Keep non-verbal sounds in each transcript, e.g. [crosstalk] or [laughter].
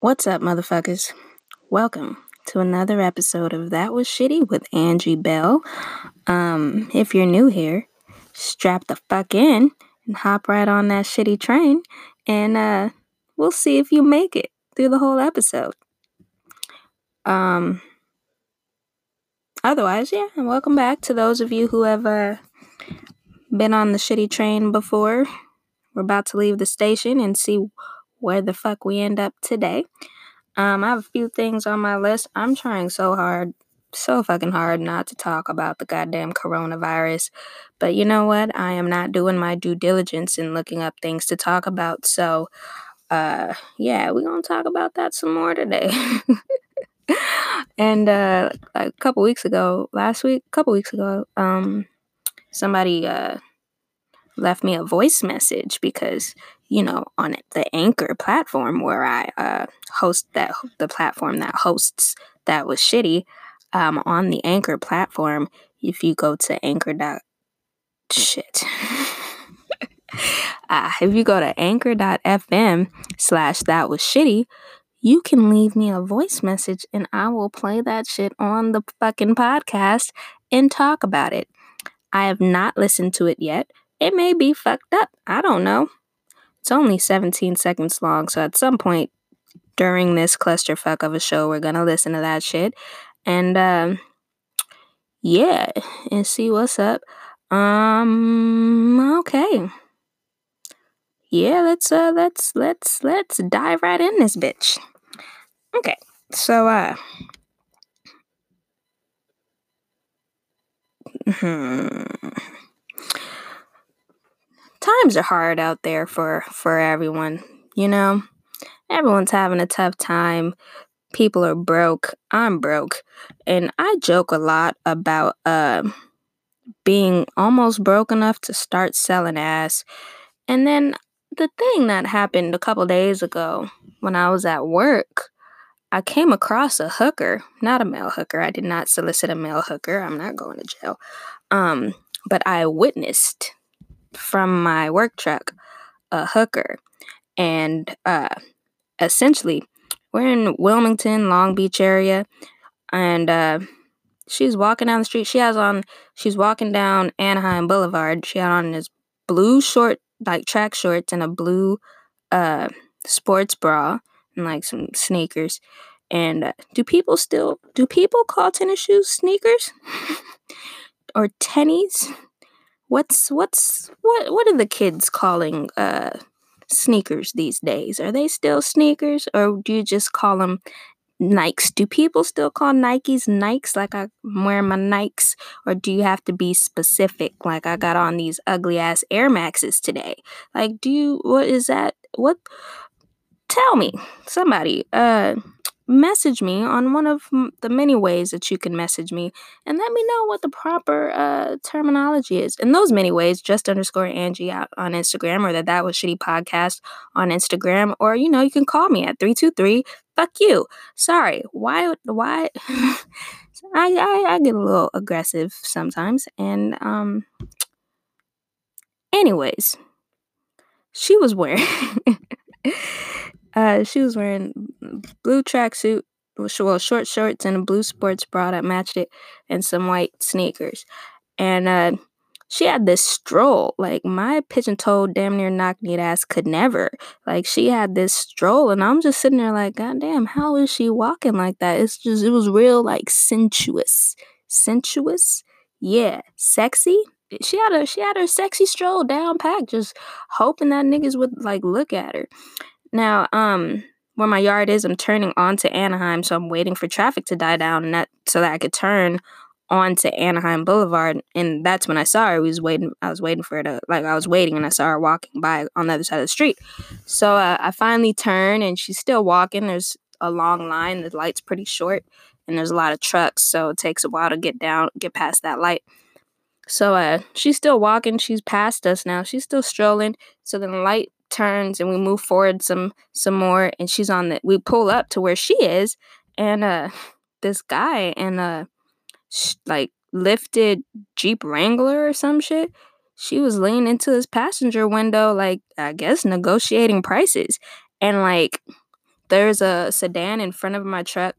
What's up, motherfuckers? Welcome to another episode of That Was Shitty with Angie Bell. Um, if you're new here, strap the fuck in and hop right on that shitty train, and uh, we'll see if you make it through the whole episode. Um, otherwise, yeah, and welcome back to those of you who have uh, been on the shitty train before. We're about to leave the station and see where the fuck we end up today. Um, I have a few things on my list. I'm trying so hard, so fucking hard not to talk about the goddamn coronavirus. But you know what? I am not doing my due diligence in looking up things to talk about. So, uh, yeah, we're gonna talk about that some more today. [laughs] and uh, a couple weeks ago, last week, a couple weeks ago, um, somebody uh left me a voice message because you know on the anchor platform where i uh, host that the platform that hosts that was shitty um, on the anchor platform if you go to anchor dot shit. [laughs] Uh, if you go to anchor.fm slash that was shitty you can leave me a voice message and i will play that shit on the fucking podcast and talk about it. I have not listened to it yet it may be fucked up. I don't know. It's only 17 seconds long, so at some point during this clusterfuck of a show, we're gonna listen to that shit. And um yeah, and see what's up. Um okay. Yeah, let's uh let's let's let's dive right in this bitch. Okay. So uh hmm times are hard out there for for everyone, you know? Everyone's having a tough time. People are broke. I'm broke. And I joke a lot about uh, being almost broke enough to start selling ass. And then the thing that happened a couple days ago when I was at work, I came across a hooker, not a male hooker. I did not solicit a male hooker. I'm not going to jail. Um, but I witnessed from my work truck a hooker. And uh, essentially, we're in Wilmington, Long Beach area, and uh, she's walking down the street. She has on, she's walking down Anaheim Boulevard. She had on this blue short, like track shorts, and a blue uh, sports bra, and like some sneakers. And uh, do people still do people call tennis shoes sneakers [laughs] or tennies? What's what's what what are the kids calling uh sneakers these days? Are they still sneakers or do you just call them Nikes? Do people still call Nikes Nikes like I'm wearing my Nikes? Or do you have to be specific? Like I got on these ugly ass Air Maxes today. Like do you what is that? What tell me, somebody, uh message me on one of the many ways that you can message me and let me know what the proper uh, terminology is. In those many ways, just underscore Angie out on Instagram or that that was shitty podcast on Instagram, or you know, you can call me at 323 fuck you. Sorry. Why why [laughs] I, I I get a little aggressive sometimes and um anyways, she was wearing [laughs] uh, she was wearing blue tracksuit, well, short shorts and a blue sports bra that matched it, and some white sneakers. And uh, she had this stroll. Like my pigeon toed, damn near knock kneed ass could never. Like she had this stroll, and I'm just sitting there like, God damn, how is she walking like that? It's just, it was real like sensuous, sensuous, yeah, sexy. She had a she had her sexy stroll down pack, just hoping that niggas would like look at her. Now, um, where my yard is, I'm turning onto Anaheim, so I'm waiting for traffic to die down and that so that I could turn onto Anaheim Boulevard. And that's when I saw her. I was waiting. I was waiting for her to like I was waiting, and I saw her walking by on the other side of the street. So uh, I finally turn, and she's still walking. There's a long line. The light's pretty short, and there's a lot of trucks, so it takes a while to get down, get past that light. So uh, she's still walking. She's past us now. She's still strolling. So then the light turns and we move forward some some more and she's on the we pull up to where she is and uh [laughs] this guy and uh sh- like lifted Jeep Wrangler or some shit. She was leaning into his passenger window like I guess negotiating prices. And like there's a sedan in front of my truck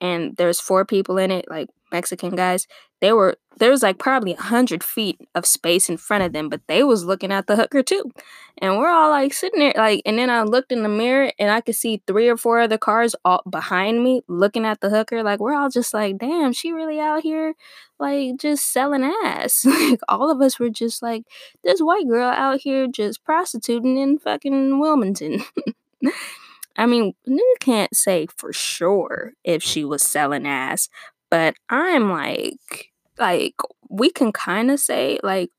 and there's four people in it, like Mexican guys. They were there was like probably a hundred feet of space in front of them, but they was looking at the hooker too. And we're all like sitting there, like, and then I looked in the mirror and I could see three or four other cars all behind me looking at the hooker. Like we're all just like, damn, she really out here like just selling ass. [laughs] like all of us were just like, this white girl out here just prostituting in fucking Wilmington. [laughs] I mean, you can't say for sure if she was selling ass, but I'm like, like we can kind of say like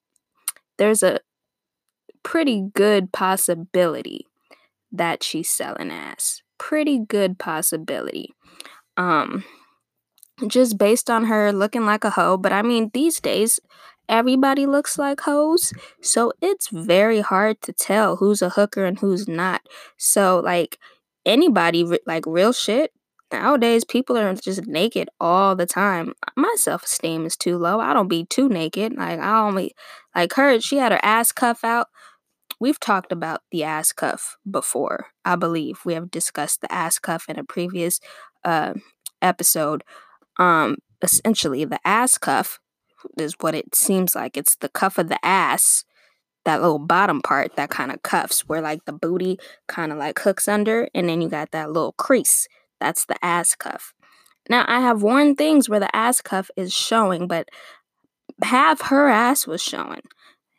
there's a pretty good possibility that she's selling ass. Pretty good possibility. Um, just based on her looking like a hoe. But I mean, these days, everybody looks like hoes. So it's very hard to tell who's a hooker and who's not. So, like, anybody, like, real shit, nowadays people are just naked all the time. My self esteem is too low. I don't be too naked. Like, I only, like, her, she had her ass cuff out. We've talked about the ass cuff before, I believe. We have discussed the ass cuff in a previous uh, episode. Um, essentially, the ass cuff is what it seems like. It's the cuff of the ass, that little bottom part that kind of cuffs, where like the booty kind of like hooks under, and then you got that little crease. That's the ass cuff. Now, I have worn things where the ass cuff is showing, but half her ass was showing.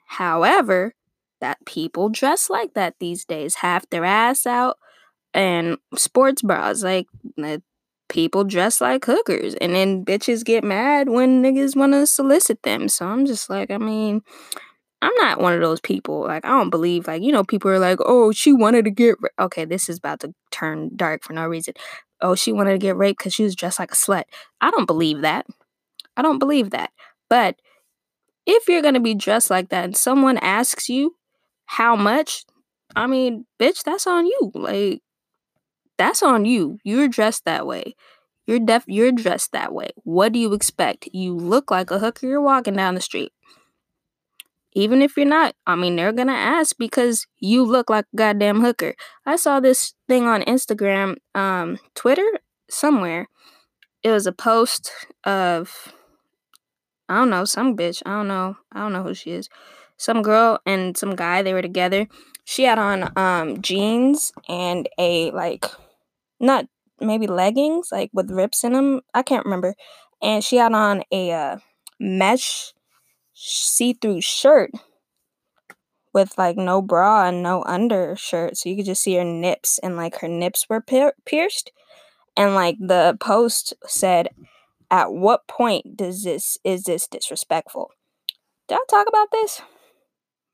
However, that people dress like that these days, half their ass out and sports bras. Like, people dress like hookers and then bitches get mad when niggas want to solicit them. So I'm just like, I mean, I'm not one of those people. Like, I don't believe, like, you know, people are like, oh, she wanted to get. Ra-. Okay, this is about to turn dark for no reason. Oh, she wanted to get raped because she was dressed like a slut. I don't believe that. I don't believe that. But if you're going to be dressed like that and someone asks you how much, I mean, bitch, that's on you. Like, that's on you. You're dressed that way. You're def you're dressed that way. What do you expect? You look like a hooker you're walking down the street. Even if you're not, I mean, they're gonna ask because you look like a goddamn hooker. I saw this thing on Instagram, um, Twitter, somewhere. It was a post of I don't know, some bitch. I don't know. I don't know who she is. Some girl and some guy, they were together. She had on um jeans and a like not maybe leggings like with rips in them. I can't remember. And she had on a uh, mesh see-through shirt with like no bra and no undershirt, so you could just see her nips and like her nips were pierced. And like the post said, "At what point does this is this disrespectful?" Did I talk about this?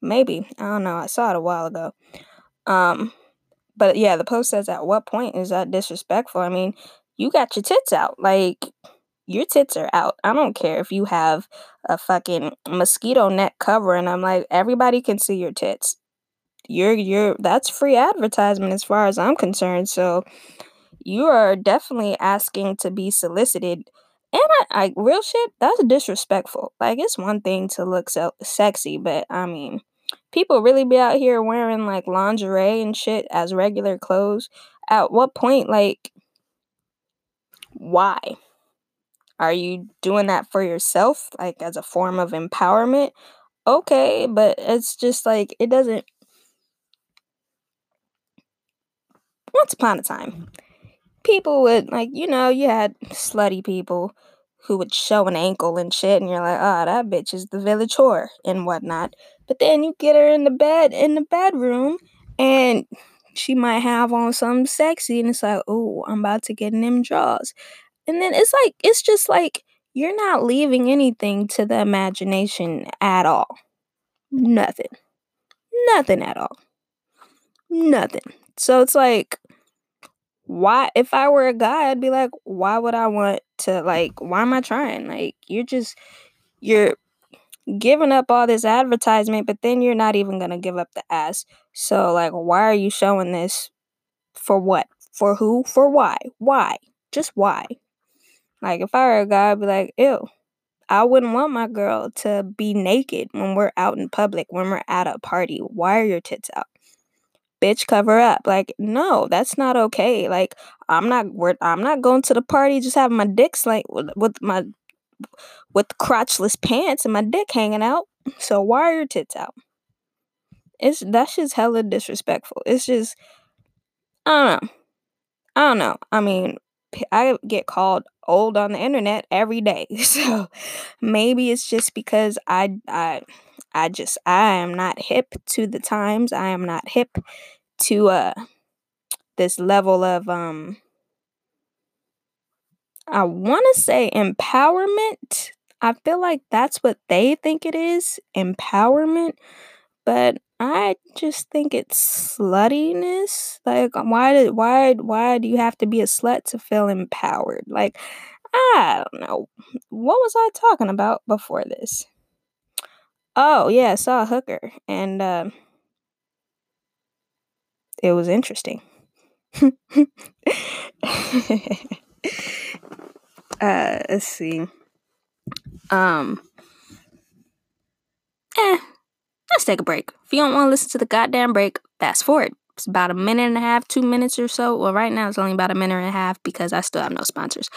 Maybe I don't know. I saw it a while ago. Um, but yeah, the post says, at what point is that disrespectful? I mean, you got your tits out. Like, your tits are out. I don't care if you have a fucking mosquito net cover and I'm like, everybody can see your tits. You're you're that's free advertisement as far as I'm concerned. So you are definitely asking to be solicited. And I, I real shit, that's disrespectful. Like it's one thing to look so sexy, but I mean, people really be out here wearing like lingerie and shit as regular clothes. At what point, like, why? Are you doing that for yourself, like as a form of empowerment? Okay, but it's just like, it doesn't. Once upon a time, people would, like, you know, you had slutty people who would show an ankle and shit, and you're like, oh, that bitch is the village whore and whatnot. But then you get her in the bed in the bedroom, and she might have on something sexy, and it's like, oh, I'm about to get in them drawers. And then it's like, it's just like you're not leaving anything to the imagination at all. Nothing. Nothing at all. Nothing. So it's like, why if I were a guy, I'd be like, why would I want to like why am I trying? Like you're just you're giving up all this advertisement, but then you're not even gonna give up the ass. So like why are you showing this for what? For who? For why? Why? Just why? Like if I were a guy, I'd be like, ew. I wouldn't want my girl to be naked when we're out in public, when we're at a party. Why are your tits out? bitch cover up like no that's not okay like i'm not i'm not going to the party just having my dick like with, with my with crotchless pants and my dick hanging out so why are your tits out it's that's just hella disrespectful it's just i don't know i don't know i mean i get called old on the internet every day [laughs] so maybe it's just because i i I just I am not hip to the times. I am not hip to uh this level of um I want to say empowerment. I feel like that's what they think it is, empowerment, but I just think it's sluttiness. Like why did why why do you have to be a slut to feel empowered? Like I don't know. What was I talking about before this? Oh, yeah, I saw a hooker, and, uh it was interesting. [laughs] Uh, let's see. Um Eh, let's take a break. If you don't wanna listen to the goddamn break, fast forward. It's about a minute and a half, 2 minutes or so. Well, right now, it's only about a minute and a half because I still have no sponsors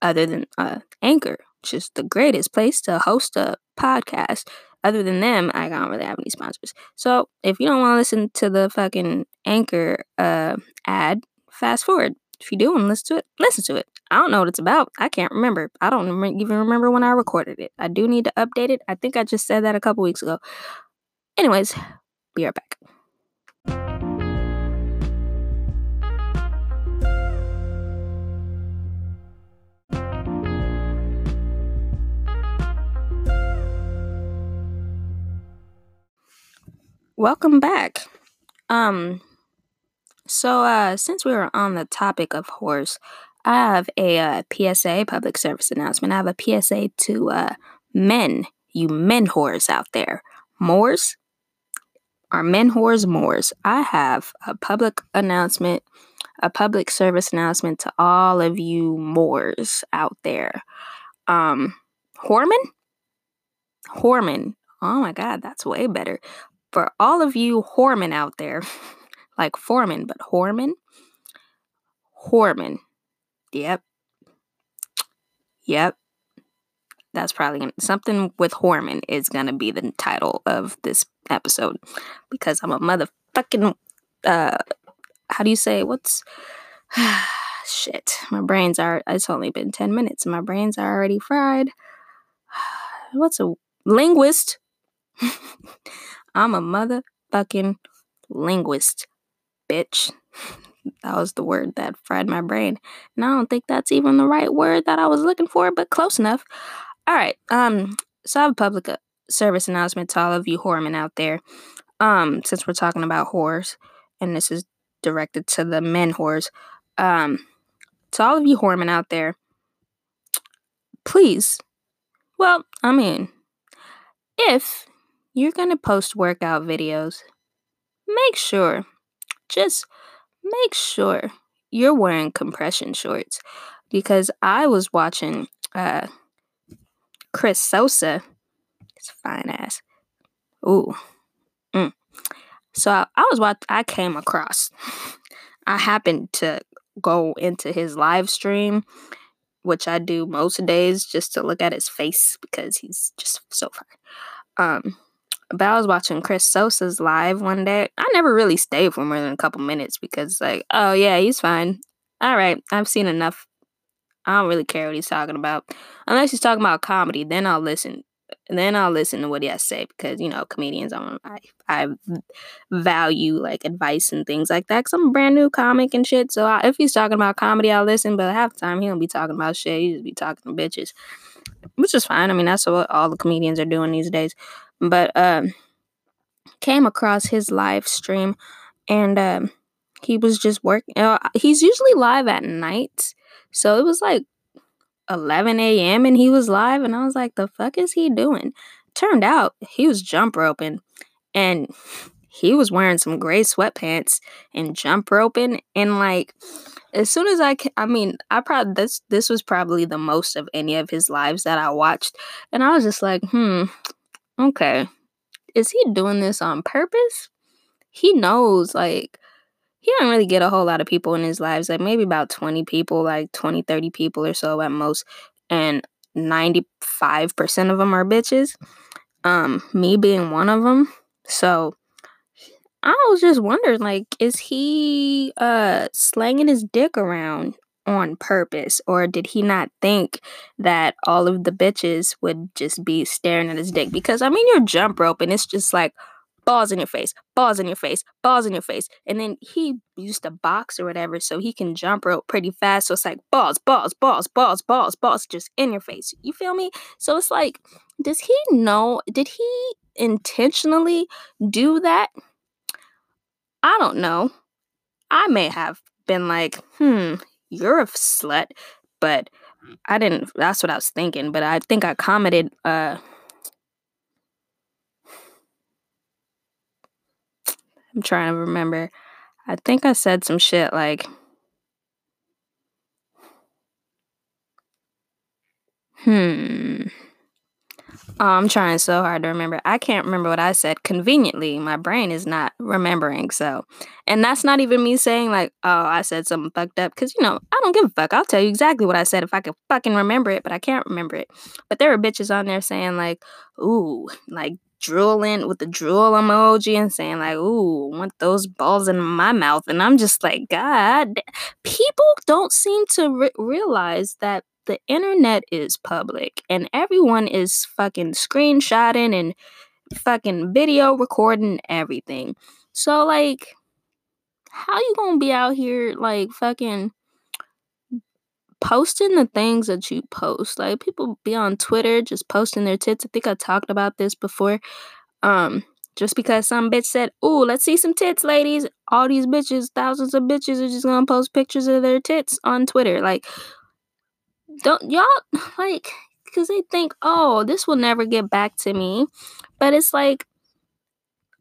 other than, uh, Anchor, which is the greatest place to host a podcast other than them, I don't really have any sponsors. So if you don't want to listen to the fucking anchor uh, ad, fast forward. If you do want to listen to it, listen to it. I don't know what it's about. I can't remember. I don't even remember when I recorded it. I do need to update it. I think I just said that a couple weeks ago. Anyways, be right back. welcome back. Um, so uh, since we were on the topic of horse, I have a uh, PSA, public service announcement. I have a PSA to uh, men, you men whores out there. Moors are men whores Moors. I have a public announcement, a public service announcement to all of you Moors out there. Um, Horman? Horman. Oh my God, that's way better for all of you Horman out there, [laughs] like Foreman, but Horman, Horman. Yep. Yep. That's probably gonna, something with Horman is gonna be the title of this episode because I'm a motherfucking uh how do you say what's [sighs] shit my brains are it's only been 10 minutes and my brains are already fried [sighs] what's a linguist [laughs] I'm a motherfucking linguist, bitch. [laughs] That was the word that fried my brain. And I don't think that's even the right word that I was looking for, but close enough. All right. Um, so Service announcement to all of you whoremen out there. Um, since we're talking about whores, and this is directed to the men whores. Um, to all of you whoremen out there, please, well, I mean, if you're to post workout videos, make sure, just make sure you're wearing compression shorts because I was watching uh, Chris Sosa, fine ass. Ooh. Mm. So I, I was what I came across. I happened to go into his live stream, which I do most days just to look at his face because he's just so fine. Um, but I was watching Chris Sosa's live one day. I never really stayed for more than a couple minutes because, like, oh yeah, he's fine. All right, I've seen enough. I don't really care what he's talking about, unless he's talking about comedy. Then I'll listen. Then I'll listen to what he has to say because you know comedians. I'm, I I value like advice and things like that. Cause I'm a brand new comic and shit. So I, if he's talking about comedy, I'll listen. But half the time he don't be talking about shit. He just be talking to bitches, which is fine. I mean that's what all the comedians are doing these days but um, came across his live stream and um, he was just working. Uh, he's usually live at night, so it was like 11 a.m. and he was live, and I was like, "The fuck is he doing?" Turned out he was jump roping, and he was wearing some gray sweatpants and jump roping, and like as soon as I, I mean, I probably this this was probably the most of any of his lives that I watched, and I was just like, hmm, Okay. Is he doing this on purpose? he knows like he don't really get a whole lot of people in his lives, like maybe about 20 people, like 20, 30 people or so at most. And 95% of them are bitches. Um, me being one of them. So I was just wondering, like, is he uh slanging his dick around on purpose, or did he not think that all of the bitches would just be staring at his dick? Because I mean, you're jump rope, and it's just like balls in your face, balls in your face, balls in your face. And then he used to box or whatever, so he can jump rope pretty fast. So it's like balls, balls, balls, balls, balls, balls, just in your face. You feel me? So it's like, does he know? Did he intentionally do that? I don't know. I may have been like, hmm, you're a slut, but I didn't. That's what I was thinking. But I think I commented, uh, I'm trying to remember. I think I said some shit like, hmm. Oh, I'm trying so hard to remember. I can't remember what I said. Conveniently, my brain is not remembering. So, and that's not even me saying like, oh, I said something fucked up. Cause you know, I don't give a fuck. I'll tell you exactly what I said if I could fucking remember it, but I can't remember it. But there were bitches on there saying like, ooh, like drooling with the drool emoji and saying like, ooh, want those balls in my mouth. And I'm just like, God, people don't seem to re- realize that the internet is public and everyone is fucking screenshotting and fucking video recording everything. So like how you gonna be out here like fucking posting the things that you post? Like people be on Twitter just posting their tits. I think I talked about this before. Um just because some bitch said, "Ooh, let's see some tits, ladies." All these bitches, thousands of bitches are just gonna post pictures of their tits on Twitter. Like, don't y'all [sighs] like because they think, oh, this will never get back to me. But it's like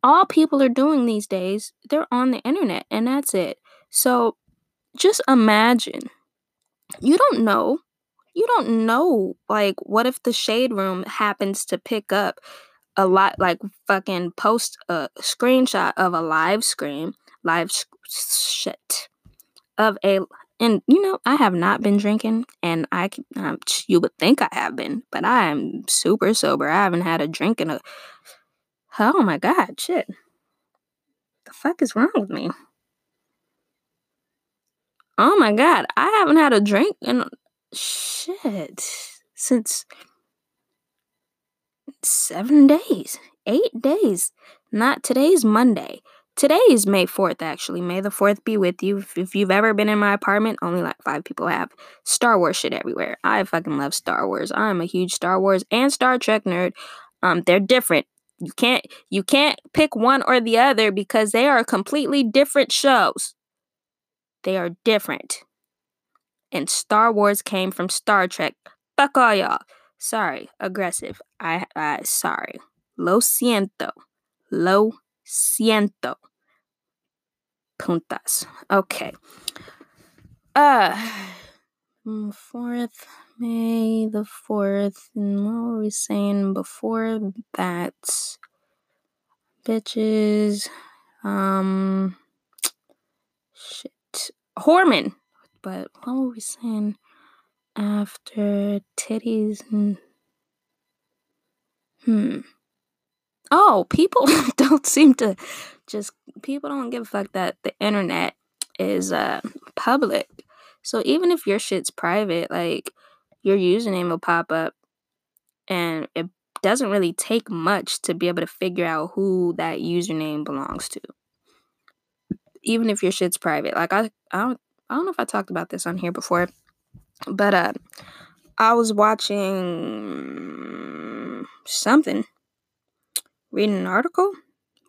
all people are doing these days, they're on the internet and that's it. So just imagine you don't know. You don't know, like, what if the shade room happens to pick up a lot, like, fucking post a screenshot of a live stream, live sh- shit of a and you know, I have not been drinking, and I um, you would think I have been, but I am super sober. I haven't had a drink in a. Oh my god, shit! The fuck is wrong with me? Oh my god, I haven't had a drink in shit since seven days, eight days. Not today's Monday. Today is May 4th, actually. May the 4th be with you. If, you've ever been in my apartment, only like five people have. Star Wars shit everywhere. I fucking love Star Wars. I'm a huge Star Wars and Star Trek nerd. Um, they're different. You can't you can't pick one or the other because they are completely different shows. They are different. And Star Wars came from Star Trek. Fuck all y'all. Sorry, aggressive. I I sorry. Lo siento. Lo siento puntas. Okay. Uh, mm, fourth May the fourth. And what were we saying before that? Bitches. Um. Horman. But what were we saying after titties and. Hmm. Oh, people [laughs] don't seem to just people don't give a fuck that the internet is uh public. So even if your shit's private, like your username will pop up and it doesn't really take much to be able to figure out who that username belongs to. Even if your shit's private. Like I I don't I don't know if I talked about this on here before, but uh I was watching something reading an article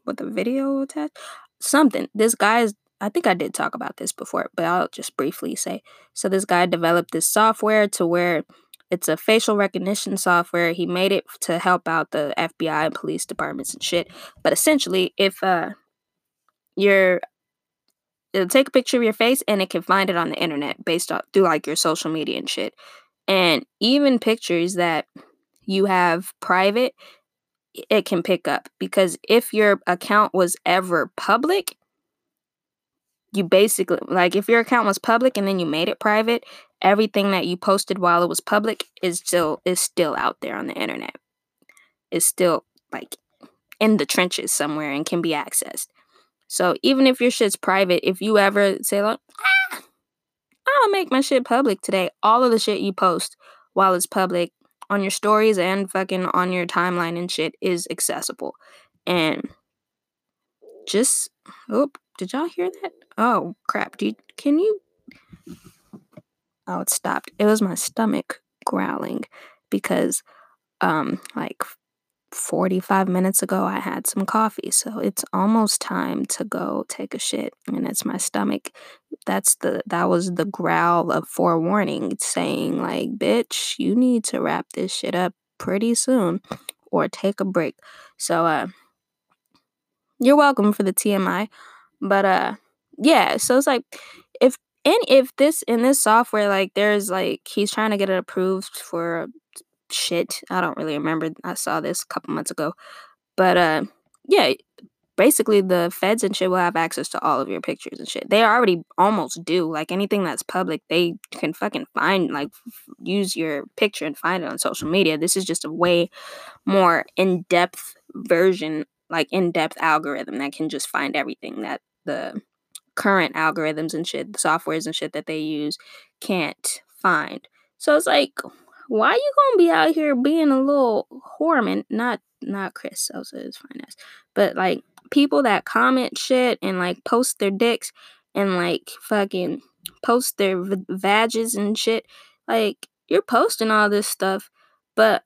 with a video attached. Something. This guy's I think I did talk about this before, but I'll just briefly say. So this guy developed this software to where it's a facial recognition software. He made it to help out the FBI and police departments and shit. But essentially, if uh you're it'll take a picture of your face and it can find it on the internet based off through like your social media and shit. And even pictures that you have private, it can pick up because if your account was ever public, you basically like if your account was public and then you made it private, everything that you posted while it was public is still is still out there on the internet. It's still like in the trenches somewhere and can be accessed. So even if your shit's private, if you ever say like, ah, gonna make my shit public today, all of the shit you post while it's public on your stories and fucking on your timeline and shit is accessible. And just oh, did y'all hear that? Oh crap! Do you, can you? Oh, it stopped. It was my stomach growling because, um, like 45 minutes ago I had some coffee. So it's almost time to go take a shit and it's my stomach. That's the that was the growl of forewarning saying like, "Bitch, you need to wrap this shit up pretty soon or take a break." So uh you're welcome for the TMI. But uh yeah, so it's like if and if this in this software like there's like he's trying to get it approved for shit. I don't really remember. I saw this a couple months ago. But uh yeah, basically the feds and shit will have access to all of your pictures and shit. They already almost do. Like anything that's public, they can fucking find like use your picture and find it on social media. This is just a way more in-depth version, like in-depth algorithm that can just find everything that the current algorithms and shit, the softwares and shit that they use can't find. So it's like why you gonna be out here being a little whoreman? Not not Chris Sosa is fine ass, but like people that comment shit and like post their dicks and like fucking post their v- vages and shit. Like you're posting all this stuff, but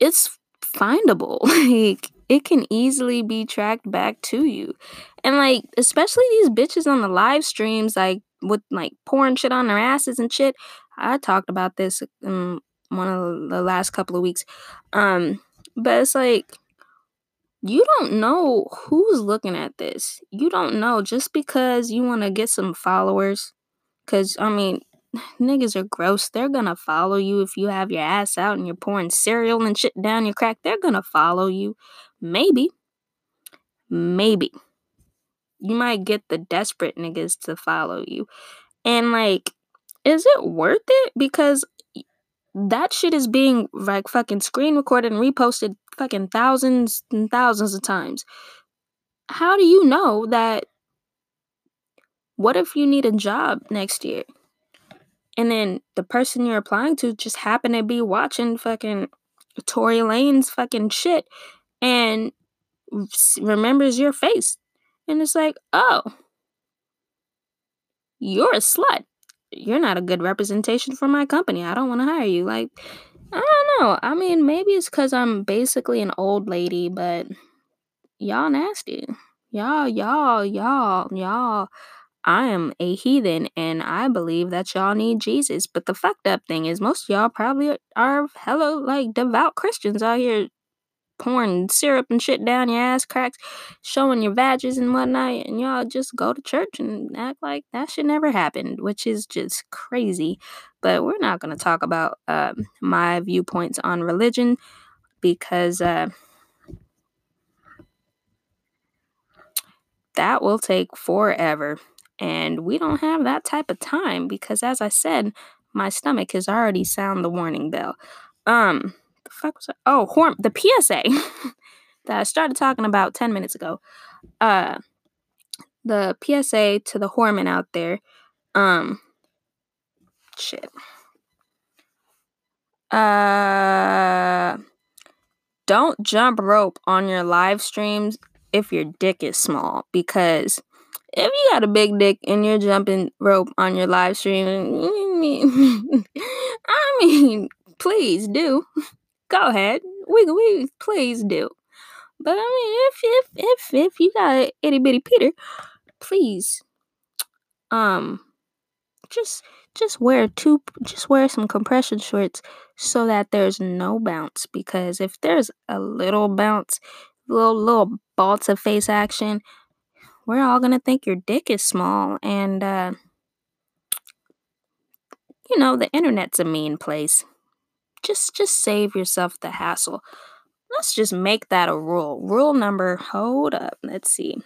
it's findable. [laughs] like it can easily be tracked back to you. And like especially these bitches on the live streams like with like pouring shit on their asses and shit. I talked about this in one of the last couple of weeks. Um, but it's like you don't know who's looking at this. You don't know just because you want to get some followers. Cause I mean, [sighs] niggas are gross. They're gonna follow you if you have your ass out and you're pouring cereal and shit down your crack. They're gonna follow you. Maybe. Maybe. You might get the desperate niggas to follow you. And like is it worth it? Because that shit is being like fucking screen recorded and reposted fucking thousands and thousands of times. How do you know that? What if you need a job next year? And then the person you're applying to just happen to be watching fucking Tory Lanez fucking shit and remembers your face. And it's like, oh, you're a slut you're not a good representation for my company. I don't want to hire you. Like, I don't know. I mean, maybe it's because I'm basically an old lady, but y'all nasty. Y'all, y'all, y'all, y'all. I am a heathen and I believe that y'all need Jesus. But the fucked up thing is, most y'all probably are hello, like devout Christians out here pouring syrup and shit down your ass cracks, showing your badges and whatnot, and y'all just go to church and act like that shit never happened, which is just crazy. But we're not going to talk about uh, my viewpoints on religion because uh, that will take forever. And we don't have that type of time because, as I said, my stomach has already sounded the warning bell. Um, the fuck was that? Oh, horn the PSA [laughs] that I started talking about 10 minutes ago. Uh the PSA to the whoremen out there. Um shit. Uh don't jump rope on your live streams if your dick is small because if you got a big dick and you're jumping rope on your live stream, [laughs] I mean, please do go ahead. We we please do. But I mean, if if if if you got itty bitty Peter, please, um, just just wear two, just wear some compression shorts so that there's no bounce. Because if there's a little bounce, little little ball to face action, we're all gonna think your dick is small, and uh, you know the internet's a mean place just just save yourself the hassle. let's just make that a rule. Rule number, hold up, let's see.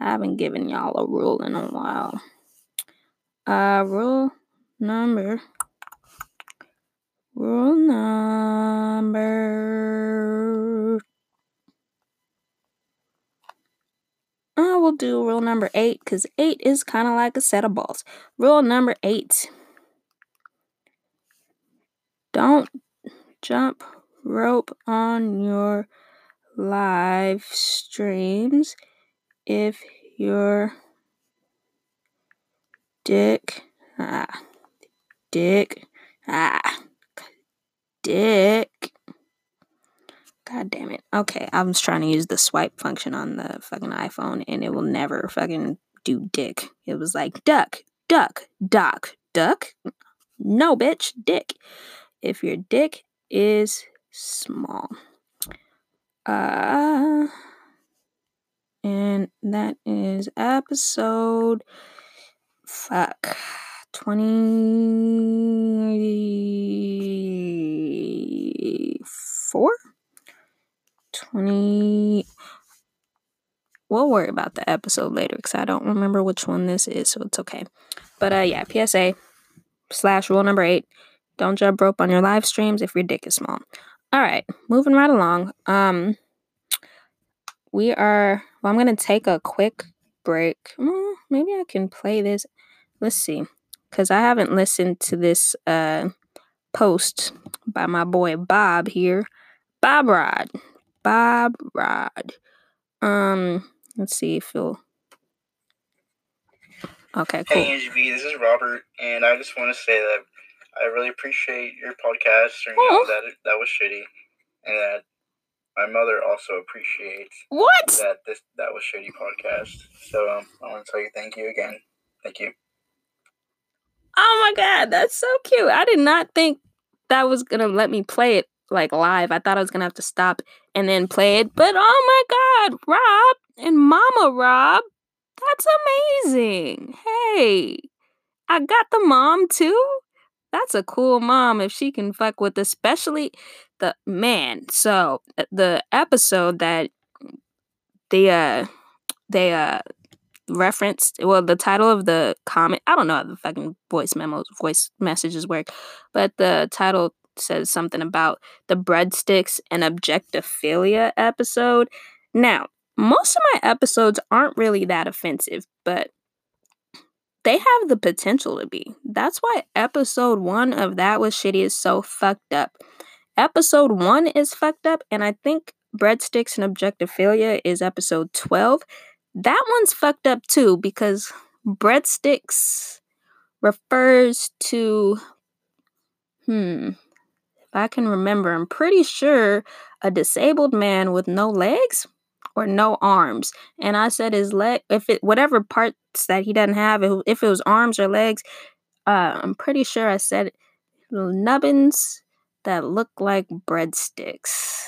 I haven't given y'all a rule in a while. Uh, rule number, rule number. I will do rule number eight because eight is kind of like a set of balls. Rule number eight don't jump rope on your live streams if your dick ah dick ah dick God damn it. Okay, I was trying to use the swipe function on the fucking iPhone and it will never fucking do dick. It was like duck, duck, duck duck. No, bitch, dick. If your dick is small. Uh, and that is episode fuck 24 20 we'll worry about the episode later because i don't remember which one this is so it's okay but uh yeah psa slash rule number eight don't jump rope on your live streams if your dick is small. All right, moving right along. Um, we are. Well, I'm gonna take a quick break. Mm, maybe I can play this. Let's see, because I haven't listened to this uh post by my boy Bob here. Bob Rod. Bob Rod. Um, let's see if he'll. Okay, cool. Hey, Angie this is Robert, and I just want to say that I really appreciate your podcast. Or, you know, that that was shitty, and that my mother also appreciates what that this that was shitty podcast. So um, I want to tell you thank you again. Thank you. Oh my god, that's so cute. I did not think that was gonna let me play it like live. I thought I was gonna have to stop and then play it. But oh my god, Rob and Mama Rob, that's amazing. Hey, I got the mom too that's a cool mom if she can fuck with especially the man. So uh, the episode that the uh they uh referenced well the title of the comment I don't know how the fucking voice memos voice messages work, but the title says something about the breadsticks and objectophilia episode. Now, most of my episodes aren't really that offensive, but they have the potential to be. That's why episode one of That Was Shitty is so fucked up. Episode one is fucked up, and I think Breadsticks and Objectophilia is episode 12. That one's fucked up too because breadsticks refers to, hmm, if I can remember, I'm pretty sure a disabled man with no legs or no arms. And I said his leg, if it, whatever parts that he doesn't have, if it was arms or legs, uh, I'm pretty sure I said nubbins that look like breadsticks.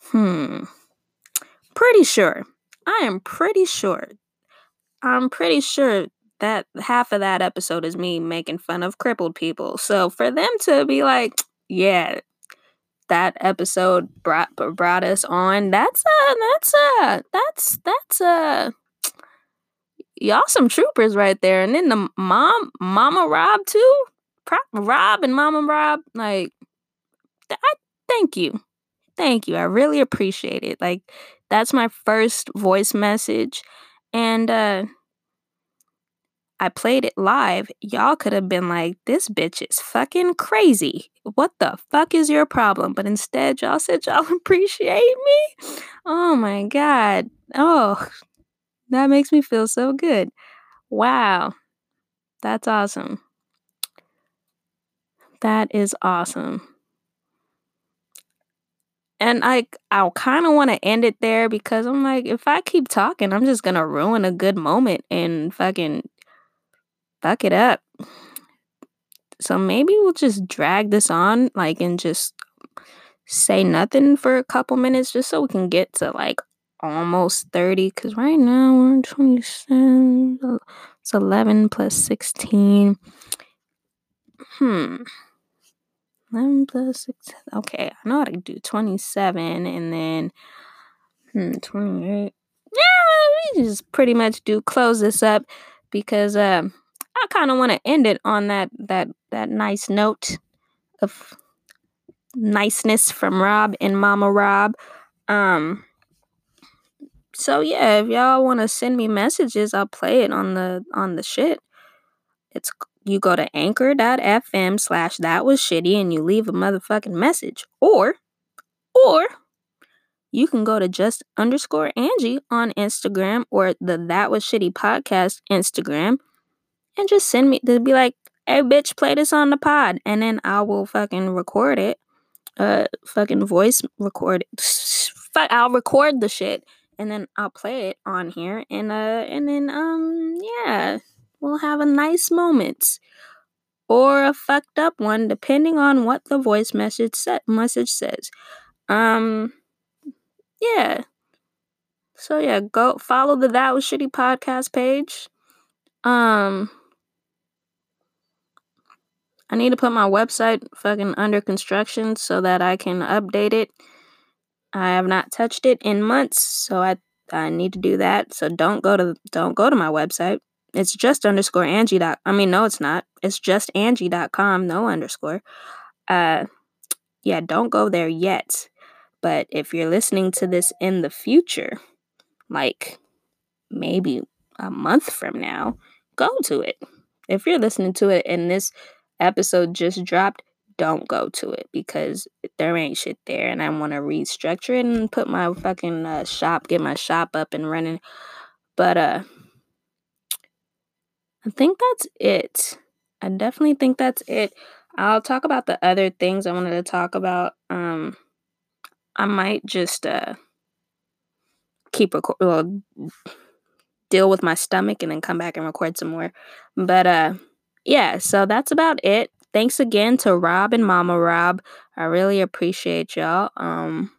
Hmm. Pretty sure. I am pretty sure. I'm pretty sure that half of that episode is me making fun of crippled people. So for them to be like, [tsk] yeah, that episode brought brought us on. That's a that's a that's that's a y'all some troopers right there. And then the mom, Mama Rob too. Rob and Mama Rob, like, I thank you, thank you. I really appreciate it. Like, that's my first voice message, and uh I played it live, y'all could have been like, this bitch is fucking crazy. What the fuck is your problem? But instead, y'all said y'all [laughs] appreciate me. Oh my God. Oh, that makes me feel so good. Wow. That's awesome. That is awesome. And I I kind of want to end it there because I'm like if I keep talking, I'm just going to ruin a good moment and fucking fuck it up. So maybe we'll just drag this on, like, and just say nothing for a couple minutes just so we can get to like almost 30. Because right now we're 27. It's 11 plus 16. Hmm. 11 plus 6. Okay, I know how to do 27 and then hmm, 28. Yeah, we just pretty much do close this up because um I kind of want to end it on that that that nice note of niceness from Rob and Mama Rob. Um so yeah, if y'all want to send me messages, I'll play it on the on the shit. It's you go to anchor.fm slash that was shitty and you leave a motherfucking message. Or or you can go to just underscore Angie on Instagram or the That Was Shitty podcast Instagram and just send me to be like, hey bitch, play this on the pod. And then I will fucking record it. Uh fucking voice record it. [laughs] Fuck I'll record the shit and then I'll play it on here and uh and then um yeah, we'll have a nice moment or a fucked up one depending on what the voice message set message says. Um yeah. So yeah, go follow the That Was Shitty podcast page. Um I need to put my website fucking under construction so that I can update it. I have not touched it in months, so I I need to do that. So don't go to don't go to my website. It's just underscore Angie dot. I mean, no, it's not. It's just Angie.com, no underscore. Uh, yeah, don't go there yet. But if you're listening to this in the future, like maybe a month from now, go to it. If you're listening to it in this episode just dropped, don't go to it because there ain't shit there and I want to restructure it and put my fucking uh, shop, get my shop up and running. But uh I think that's it. I definitely think that's it. I'll talk about the other things I wanted to talk about. Um I might just uh keep record well, deal with my stomach and then come back and record some more. But uh yeah, so that's about it. Thanks again to Rob and Mama Rob. I really appreciate y'all. Um,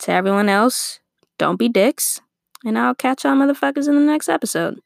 to everyone else, don't be dicks. And I'll catch y'all motherfuckers in the next episode.